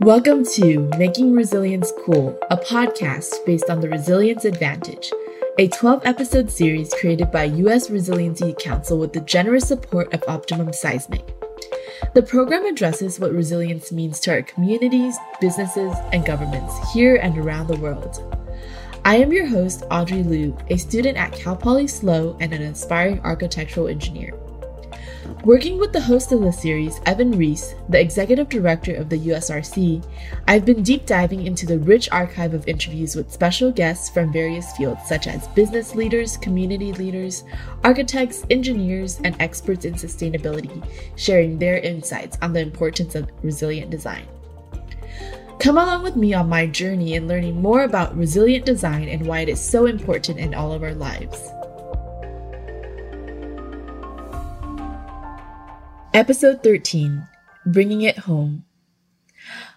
Welcome to Making Resilience Cool, a podcast based on the Resilience Advantage, a 12 episode series created by U.S. Resiliency Council with the generous support of Optimum Seismic. The program addresses what resilience means to our communities, businesses, and governments here and around the world. I am your host, Audrey Liu, a student at Cal Poly SLO and an aspiring architectural engineer. Working with the host of the series, Evan Reis, the executive director of the USRC, I've been deep diving into the rich archive of interviews with special guests from various fields such as business leaders, community leaders, architects, engineers, and experts in sustainability, sharing their insights on the importance of resilient design. Come along with me on my journey in learning more about resilient design and why it is so important in all of our lives. Episode 13 Bringing It Home.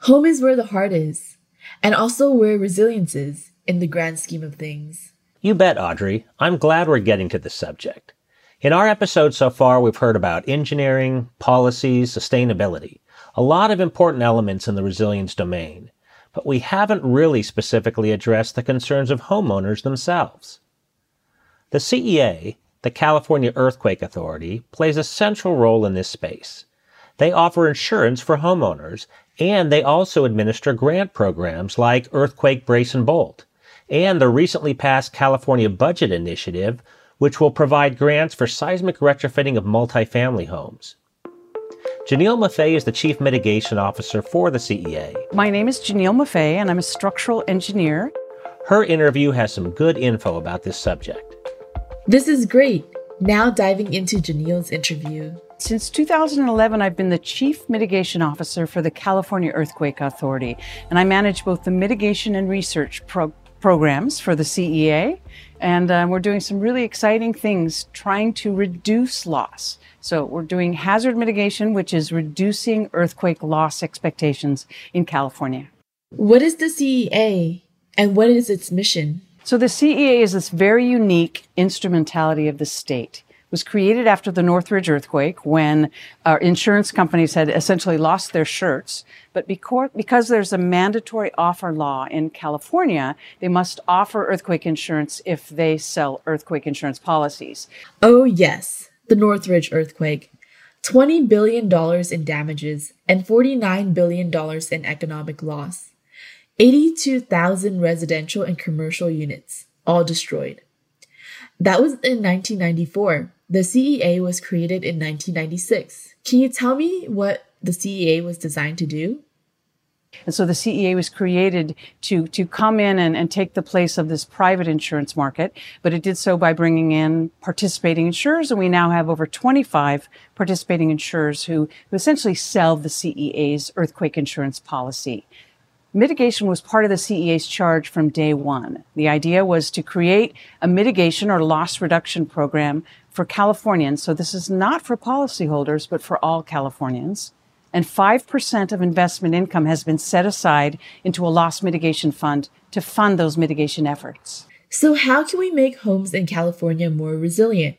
Home is where the heart is, and also where resilience is in the grand scheme of things. You bet, Audrey. I'm glad we're getting to the subject. In our episode so far, we've heard about engineering, policies, sustainability, a lot of important elements in the resilience domain, but we haven't really specifically addressed the concerns of homeowners themselves. The CEA, the California Earthquake Authority plays a central role in this space. They offer insurance for homeowners, and they also administer grant programs like Earthquake Brace and Bolt, and the recently passed California Budget Initiative, which will provide grants for seismic retrofitting of multifamily homes. Janiele Maffei is the Chief Mitigation Officer for the CEA. My name is Janiele Maffei, and I'm a structural engineer. Her interview has some good info about this subject. This is great. Now diving into Janiele's interview. Since 2011, I've been the Chief Mitigation Officer for the California Earthquake Authority, and I manage both the mitigation and research pro- programs for the CEA. And uh, we're doing some really exciting things trying to reduce loss. So, we're doing hazard mitigation, which is reducing earthquake loss expectations in California. What is the CEA and what is its mission? So the CEA is this very unique instrumentality of the state. It was created after the Northridge earthquake when our insurance companies had essentially lost their shirts. But because there's a mandatory offer law in California, they must offer earthquake insurance if they sell earthquake insurance policies. Oh, yes, the Northridge earthquake. $20 billion in damages and $49 billion in economic loss. 82,000 residential and commercial units, all destroyed. That was in 1994. The CEA was created in 1996. Can you tell me what the CEA was designed to do? And so the CEA was created to, to come in and, and take the place of this private insurance market, but it did so by bringing in participating insurers, and we now have over 25 participating insurers who, who essentially sell the CEA's earthquake insurance policy. Mitigation was part of the CEA's charge from day one. The idea was to create a mitigation or loss reduction program for Californians. So this is not for policyholders, but for all Californians. And 5% of investment income has been set aside into a loss mitigation fund to fund those mitigation efforts. So how can we make homes in California more resilient?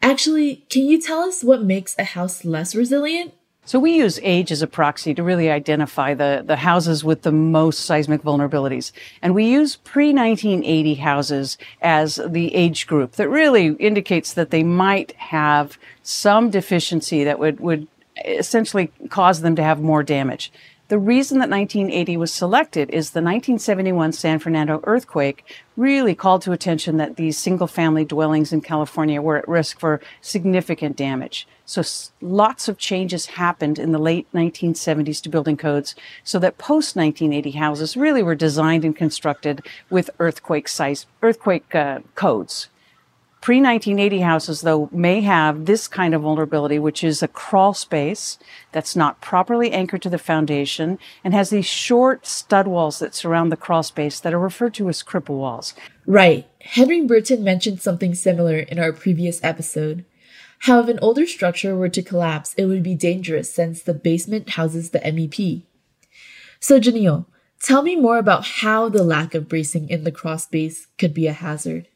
Actually, can you tell us what makes a house less resilient? So we use age as a proxy to really identify the, the houses with the most seismic vulnerabilities. And we use pre-1980 houses as the age group that really indicates that they might have some deficiency that would, would essentially cause them to have more damage. The reason that 1980 was selected is the 1971 San Fernando earthquake really called to attention that these single family dwellings in California were at risk for significant damage. So lots of changes happened in the late 1970s to building codes so that post 1980 houses really were designed and constructed with earthquake size, earthquake uh, codes. Pre 1980 houses, though, may have this kind of vulnerability, which is a crawl space that's not properly anchored to the foundation and has these short stud walls that surround the crawl space that are referred to as cripple walls. Right. Henry Burton mentioned something similar in our previous episode. How if an older structure were to collapse, it would be dangerous since the basement houses the MEP. So, Janiele, tell me more about how the lack of bracing in the crawl space could be a hazard.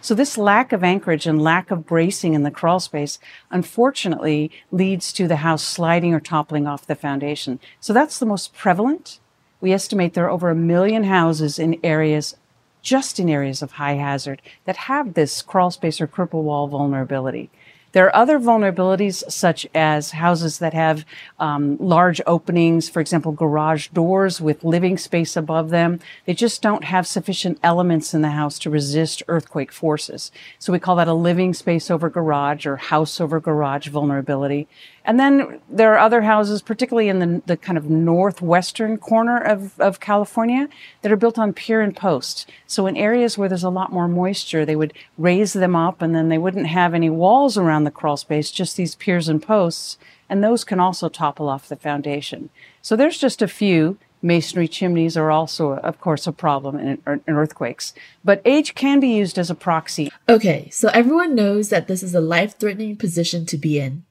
So this lack of anchorage and lack of bracing in the crawl space, unfortunately, leads to the house sliding or toppling off the foundation. So that's the most prevalent. We estimate there are over a million houses in areas, just in areas of high hazard, that have this crawl space or cripple wall vulnerability. There are other vulnerabilities, such as houses that have um, large openings, for example, garage doors with living space above them. They just don't have sufficient elements in the house to resist earthquake forces. So we call that a living space over garage or house over garage vulnerability. And then there are other houses, particularly in the, the kind of northwestern corner of, of California, that are built on pier and post. So in areas where there's a lot more moisture, they would raise them up and then they wouldn't have any walls around the crawl space, just these piers and posts. And those can also topple off the foundation. So there's just a few. Masonry chimneys are also, of course, a problem in, in earthquakes. But age can be used as a proxy. Okay, so everyone knows that this is a life threatening position to be in.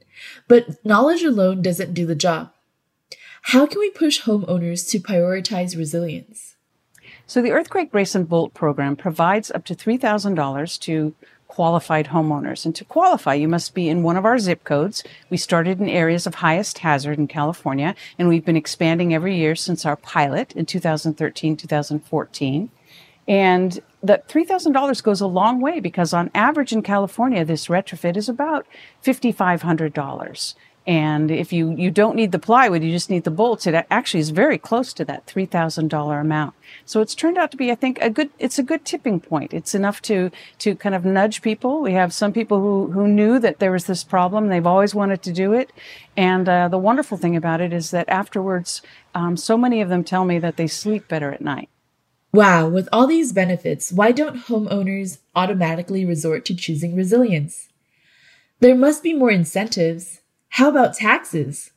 But knowledge alone doesn't do the job. How can we push homeowners to prioritize resilience? So the Earthquake Brace and Bolt program provides up to $3,000 to qualified homeowners. And to qualify, you must be in one of our zip codes. We started in areas of highest hazard in California, and we've been expanding every year since our pilot in 2013, 2014. And that $3,000 goes a long way because on average in California, this retrofit is about $5,500. And if you, you don't need the plywood, you just need the bolts, it actually is very close to that $3,000 amount. So it's turned out to be, I think, a good, it's a good tipping point. It's enough to, to kind of nudge people. We have some people who, who knew that there was this problem. They've always wanted to do it. And uh, the wonderful thing about it is that afterwards, um, so many of them tell me that they sleep better at night. Wow, with all these benefits, why don't homeowners automatically resort to choosing resilience? There must be more incentives. How about taxes?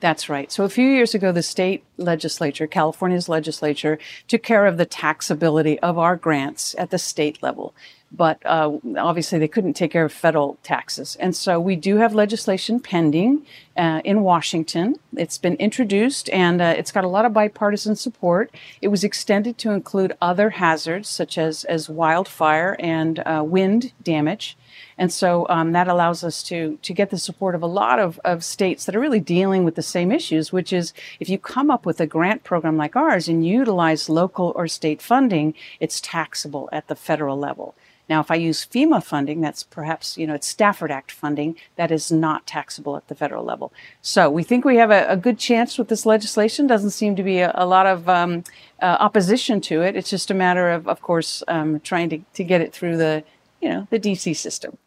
That's right. So a few years ago, the state legislature, California's legislature, took care of the taxability of our grants at the state level but uh, obviously they couldn't take care of federal taxes. And so we do have legislation pending uh, in Washington. It's been introduced and uh, it's got a lot of bipartisan support. It was extended to include other hazards such as, as wildfire and uh, wind damage. And so um, that allows us to, to get the support of a lot of, of states that are really dealing with the same issues, which is if you come up with a grant program like ours and utilize local or state funding, it's taxable at the federal level. Now, if I use FEMA funding, that's perhaps, you know, it's Stafford Act funding, that is not taxable at the federal level. So we think we have a, a good chance with this legislation. Doesn't seem to be a, a lot of um, uh, opposition to it. It's just a matter of, of course, um, trying to, to get it through the, you know, the DC system.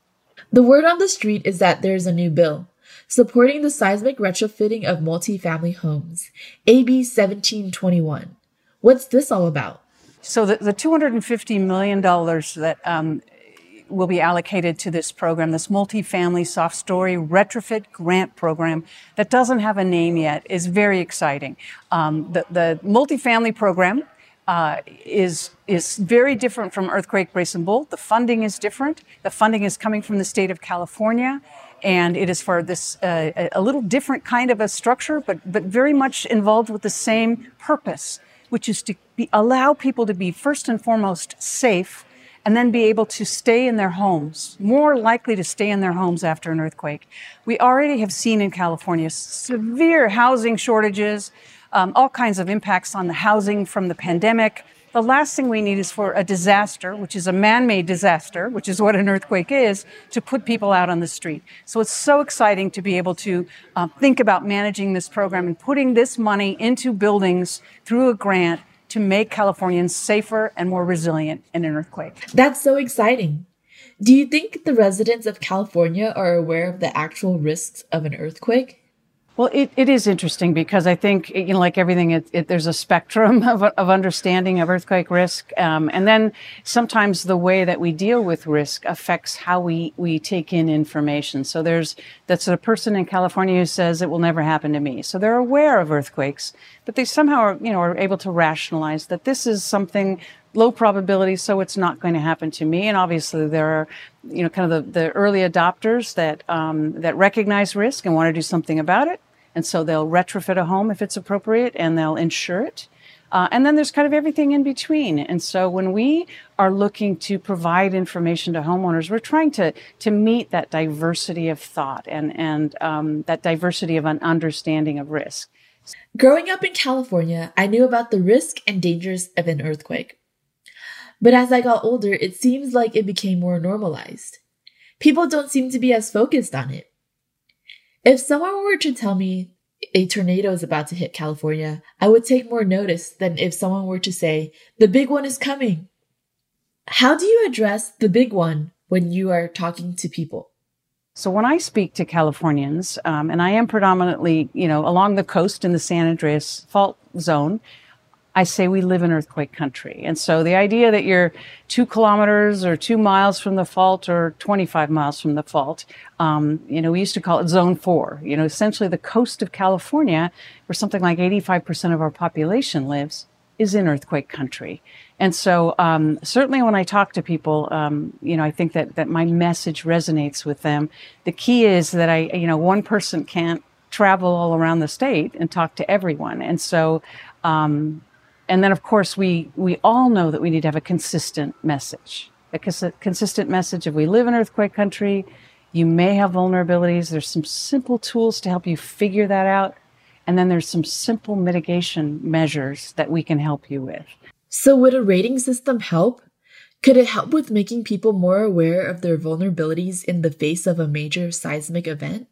The word on the street is that there's a new bill supporting the seismic retrofitting of multifamily homes, AB 1721. What's this all about? So the, the $250 million that um, will be allocated to this program, this multifamily soft story retrofit grant program that doesn't have a name yet, is very exciting. Um, the, the multifamily program uh, is is very different from earthquake brace and bolt. The funding is different. The funding is coming from the state of California, and it is for this uh, a little different kind of a structure, but but very much involved with the same purpose which is to be, allow people to be first and foremost safe and then be able to stay in their homes, more likely to stay in their homes after an earthquake. We already have seen in California severe housing shortages, um, all kinds of impacts on the housing from the pandemic. The last thing we need is for a disaster, which is a man made disaster, which is what an earthquake is, to put people out on the street. So it's so exciting to be able to uh, think about managing this program and putting this money into buildings through a grant to make Californians safer and more resilient in an earthquake. That's so exciting. Do you think the residents of California are aware of the actual risks of an earthquake? Well, it, it is interesting because I think, you know, like everything, it, it, there's a spectrum of, of understanding of earthquake risk. Um, and then sometimes the way that we deal with risk affects how we, we take in information. So there's, that's a person in California who says it will never happen to me. So they're aware of earthquakes, but they somehow are, you know, are able to rationalize that this is something low probability, so it's not going to happen to me. And obviously, there are, you know, kind of the, the early adopters that um, that recognize risk and want to do something about it, and so they'll retrofit a home if it's appropriate, and they'll insure it. Uh, and then there's kind of everything in between. And so when we are looking to provide information to homeowners, we're trying to, to meet that diversity of thought and, and um, that diversity of an understanding of risk. Growing up in California, I knew about the risk and dangers of an earthquake. But as I got older, it seems like it became more normalized. People don't seem to be as focused on it. If someone were to tell me a tornado is about to hit California, I would take more notice than if someone were to say, the big one is coming. How do you address the big one when you are talking to people? So when I speak to Californians, um, and I am predominantly, you know, along the coast in the San Andreas fault zone, I say we live in earthquake country. And so the idea that you're two kilometers or two miles from the fault or 25 miles from the fault, um, you know, we used to call it zone four. You know, essentially the coast of California, where something like 85% of our population lives, is in earthquake country. And so, um, certainly when I talk to people, um, you know, I think that, that my message resonates with them. The key is that I, you know, one person can't travel all around the state and talk to everyone. And so, um, and then, of course, we, we all know that we need to have a consistent message. A cons- consistent message if we live in earthquake country, you may have vulnerabilities. There's some simple tools to help you figure that out. And then there's some simple mitigation measures that we can help you with. So, would a rating system help? Could it help with making people more aware of their vulnerabilities in the face of a major seismic event?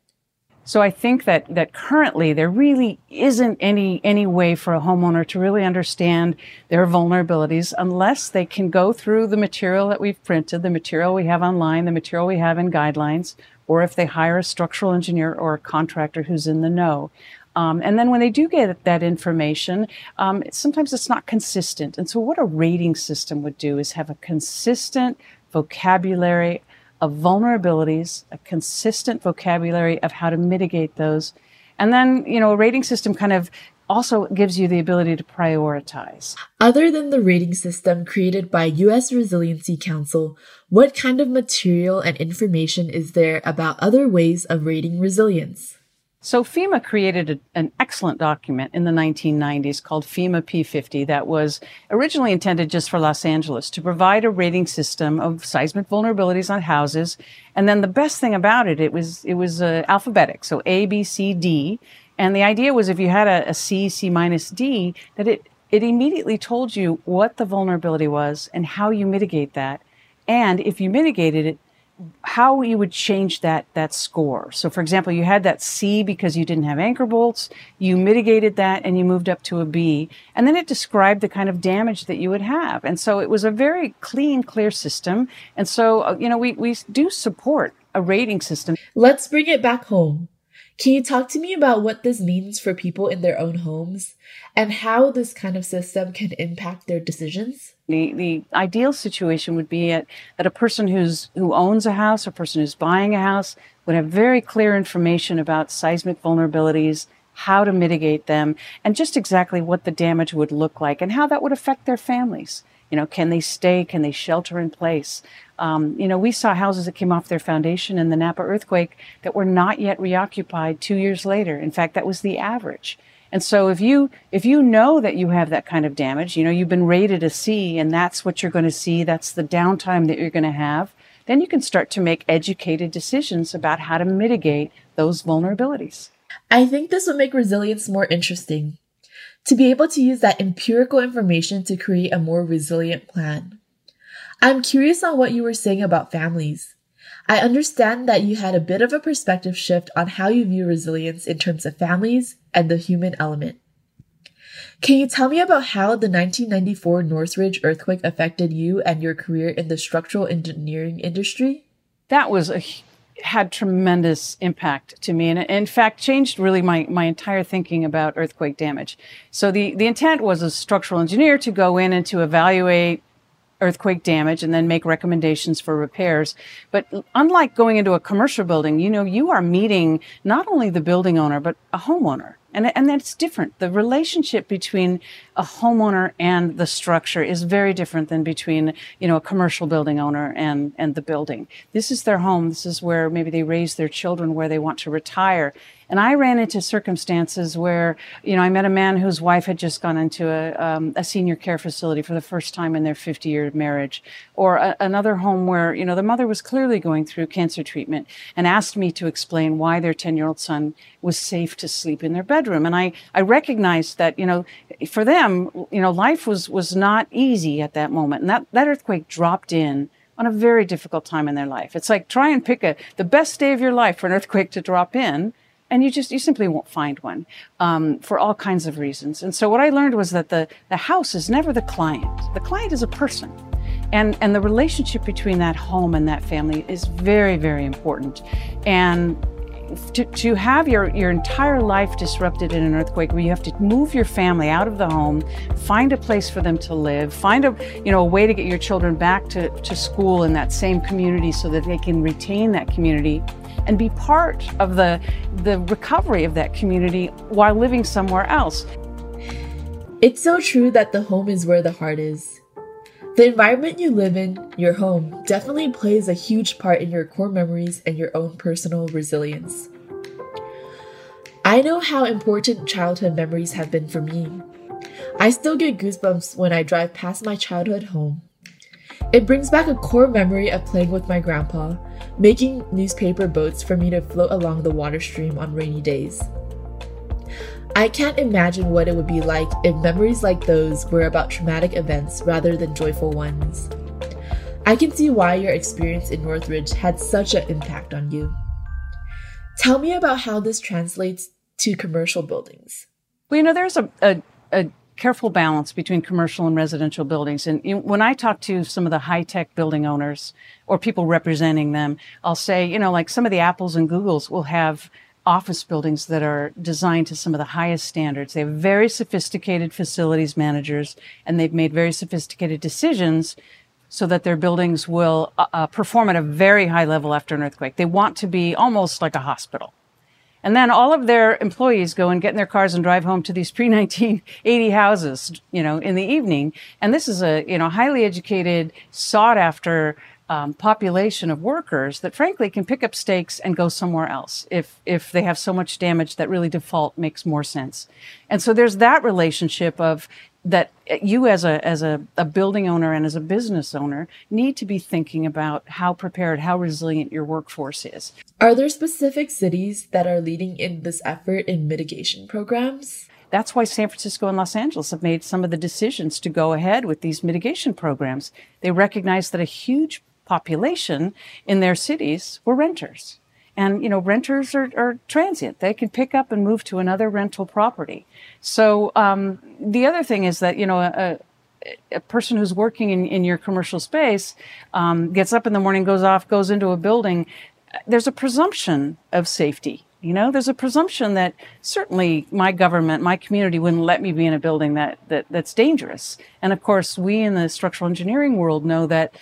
So I think that, that currently there really isn't any, any way for a homeowner to really understand their vulnerabilities unless they can go through the material that we've printed, the material we have online, the material we have in guidelines, or if they hire a structural engineer or a contractor who's in the know. Um, and then when they do get that information, um, sometimes it's not consistent. And so what a rating system would do is have a consistent vocabulary of vulnerabilities, a consistent vocabulary of how to mitigate those. And then, you know, a rating system kind of also gives you the ability to prioritize. Other than the rating system created by US Resiliency Council, what kind of material and information is there about other ways of rating resilience? So FEMA created a, an excellent document in the 1990s called FEMA P50 that was originally intended just for Los Angeles to provide a rating system of seismic vulnerabilities on houses. And then the best thing about it, it was it was uh, alphabetic, so A, B, C, D. And the idea was if you had a, a C, C minus D, that it it immediately told you what the vulnerability was and how you mitigate that. And if you mitigated it, how you would change that that score. So, for example, you had that C because you didn't have anchor bolts. You mitigated that and you moved up to a B, and then it described the kind of damage that you would have. And so, it was a very clean, clear system. And so, uh, you know, we we do support a rating system. Let's bring it back home. Can you talk to me about what this means for people in their own homes and how this kind of system can impact their decisions? The, the ideal situation would be at, that a person who's, who owns a house, a person who's buying a house, would have very clear information about seismic vulnerabilities, how to mitigate them, and just exactly what the damage would look like and how that would affect their families. You know, can they stay? Can they shelter in place? Um, you know, we saw houses that came off their foundation in the Napa earthquake that were not yet reoccupied two years later. In fact, that was the average. And so if you if you know that you have that kind of damage, you know, you've been rated a C and that's what you're going to see, that's the downtime that you're going to have, then you can start to make educated decisions about how to mitigate those vulnerabilities. I think this would make resilience more interesting to be able to use that empirical information to create a more resilient plan. I'm curious on what you were saying about families. I understand that you had a bit of a perspective shift on how you view resilience in terms of families and the human element. Can you tell me about how the 1994 Northridge earthquake affected you and your career in the structural engineering industry? That was a had tremendous impact to me and in fact changed really my, my entire thinking about earthquake damage. So the, the intent was a structural engineer to go in and to evaluate earthquake damage and then make recommendations for repairs. But unlike going into a commercial building, you know, you are meeting not only the building owner, but a homeowner. And, and that's different. The relationship between a homeowner and the structure is very different than between, you know, a commercial building owner and, and the building. This is their home. This is where maybe they raise their children, where they want to retire. And I ran into circumstances where, you know, I met a man whose wife had just gone into a, um, a senior care facility for the first time in their 50 year marriage, or a, another home where, you know, the mother was clearly going through cancer treatment and asked me to explain why their 10 year old son was safe to sleep in their bedroom. And I, I recognized that, you know, for them, you know, life was, was not easy at that moment. And that, that earthquake dropped in on a very difficult time in their life. It's like try and pick a, the best day of your life for an earthquake to drop in. And you just, you simply won't find one, um, for all kinds of reasons. And so what I learned was that the, the house is never the client. The client is a person. And, and the relationship between that home and that family is very, very important. And to, to have your, your entire life disrupted in an earthquake where you have to move your family out of the home, find a place for them to live, find a, you know, a way to get your children back to, to school in that same community so that they can retain that community and be part of the, the recovery of that community while living somewhere else. It's so true that the home is where the heart is. The environment you live in, your home, definitely plays a huge part in your core memories and your own personal resilience. I know how important childhood memories have been for me. I still get goosebumps when I drive past my childhood home. It brings back a core memory of playing with my grandpa, making newspaper boats for me to float along the water stream on rainy days. I can't imagine what it would be like if memories like those were about traumatic events rather than joyful ones. I can see why your experience in Northridge had such an impact on you. Tell me about how this translates to commercial buildings. Well, you know, there's a, a, a careful balance between commercial and residential buildings. And you know, when I talk to some of the high tech building owners or people representing them, I'll say, you know, like some of the Apples and Googles will have office buildings that are designed to some of the highest standards. They have very sophisticated facilities managers, and they've made very sophisticated decisions so that their buildings will uh, uh perform at a very high level after an earthquake. They want to be almost like a hospital. And then all of their employees go and get in their cars and drive home to these pre 1980 houses, you know, in the evening. And this is a, you know, highly educated, sought after um, population of workers that frankly can pick up stakes and go somewhere else if if they have so much damage that really default makes more sense and so there's that relationship of that uh, you as a as a, a building owner and as a business owner need to be thinking about how prepared how resilient your workforce is are there specific cities that are leading in this effort in mitigation programs that's why San Francisco and Los Angeles have made some of the decisions to go ahead with these mitigation programs. They recognize that a huge population in their cities were renters. And, you know, renters are, are transient. They can pick up and move to another rental property. So, um, the other thing is that, you know, a, a person who's working in, in your commercial space um, gets up in the morning, goes off, goes into a building. There's a presumption of safety. You know, there's a presumption that certainly my government, my community wouldn't let me be in a building that, that that's dangerous. And of course, we in the structural engineering world know that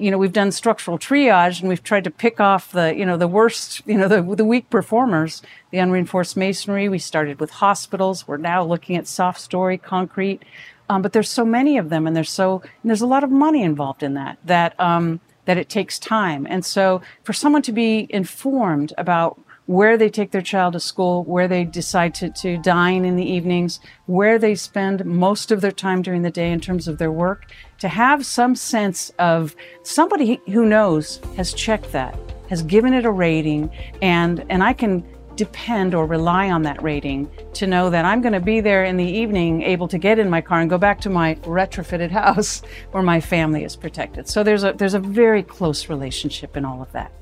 you know, we've done structural triage and we've tried to pick off the, you know, the worst, you know, the, the weak performers, the unreinforced masonry. We started with hospitals. We're now looking at soft story concrete. Um, but there's so many of them and there's so, and there's a lot of money involved in that, that, um, that it takes time. And so for someone to be informed about where they take their child to school, where they decide to, to dine in the evenings, where they spend most of their time during the day in terms of their work, to have some sense of somebody who knows has checked that, has given it a rating, and, and I can depend or rely on that rating to know that I'm going to be there in the evening, able to get in my car and go back to my retrofitted house where my family is protected. So there's a there's a very close relationship in all of that.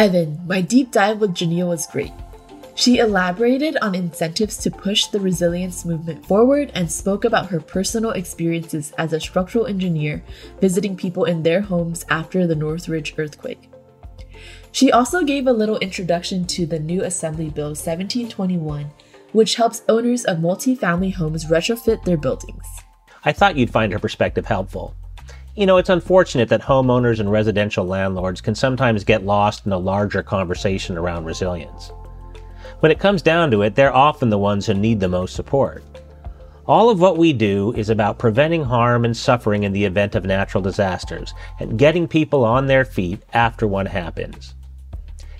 Evan, my deep dive with Janiele was great. She elaborated on incentives to push the resilience movement forward and spoke about her personal experiences as a structural engineer visiting people in their homes after the Northridge earthquake. She also gave a little introduction to the new Assembly Bill 1721, which helps owners of multifamily homes retrofit their buildings. I thought you'd find her perspective helpful. You know, it's unfortunate that homeowners and residential landlords can sometimes get lost in a larger conversation around resilience. When it comes down to it, they're often the ones who need the most support. All of what we do is about preventing harm and suffering in the event of natural disasters and getting people on their feet after one happens.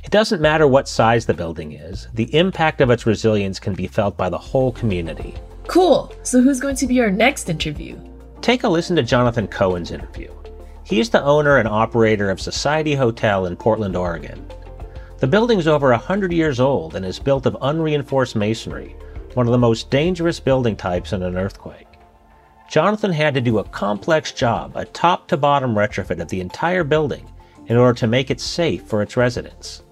It doesn't matter what size the building is, the impact of its resilience can be felt by the whole community. Cool! So, who's going to be our next interview? Take a listen to Jonathan Cohen's interview. He's the owner and operator of Society Hotel in Portland, Oregon. The building's over 100 years old and is built of unreinforced masonry, one of the most dangerous building types in an earthquake. Jonathan had to do a complex job, a top to bottom retrofit of the entire building, in order to make it safe for its residents.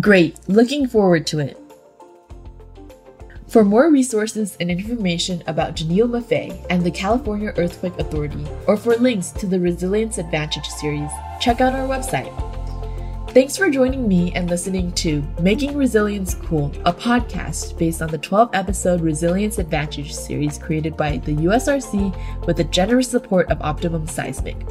Great, looking forward to it. For more resources and information about Janiele Maffei and the California Earthquake Authority, or for links to the Resilience Advantage series, check out our website. Thanks for joining me and listening to Making Resilience Cool, a podcast based on the 12 episode Resilience Advantage series created by the USRC with the generous support of Optimum Seismic.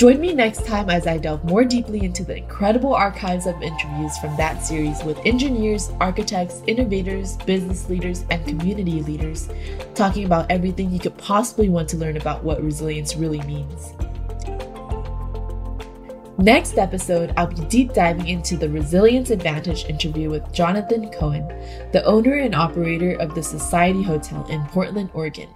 Join me next time as I delve more deeply into the incredible archives of interviews from that series with engineers, architects, innovators, business leaders, and community leaders, talking about everything you could possibly want to learn about what resilience really means. Next episode, I'll be deep diving into the Resilience Advantage interview with Jonathan Cohen, the owner and operator of the Society Hotel in Portland, Oregon.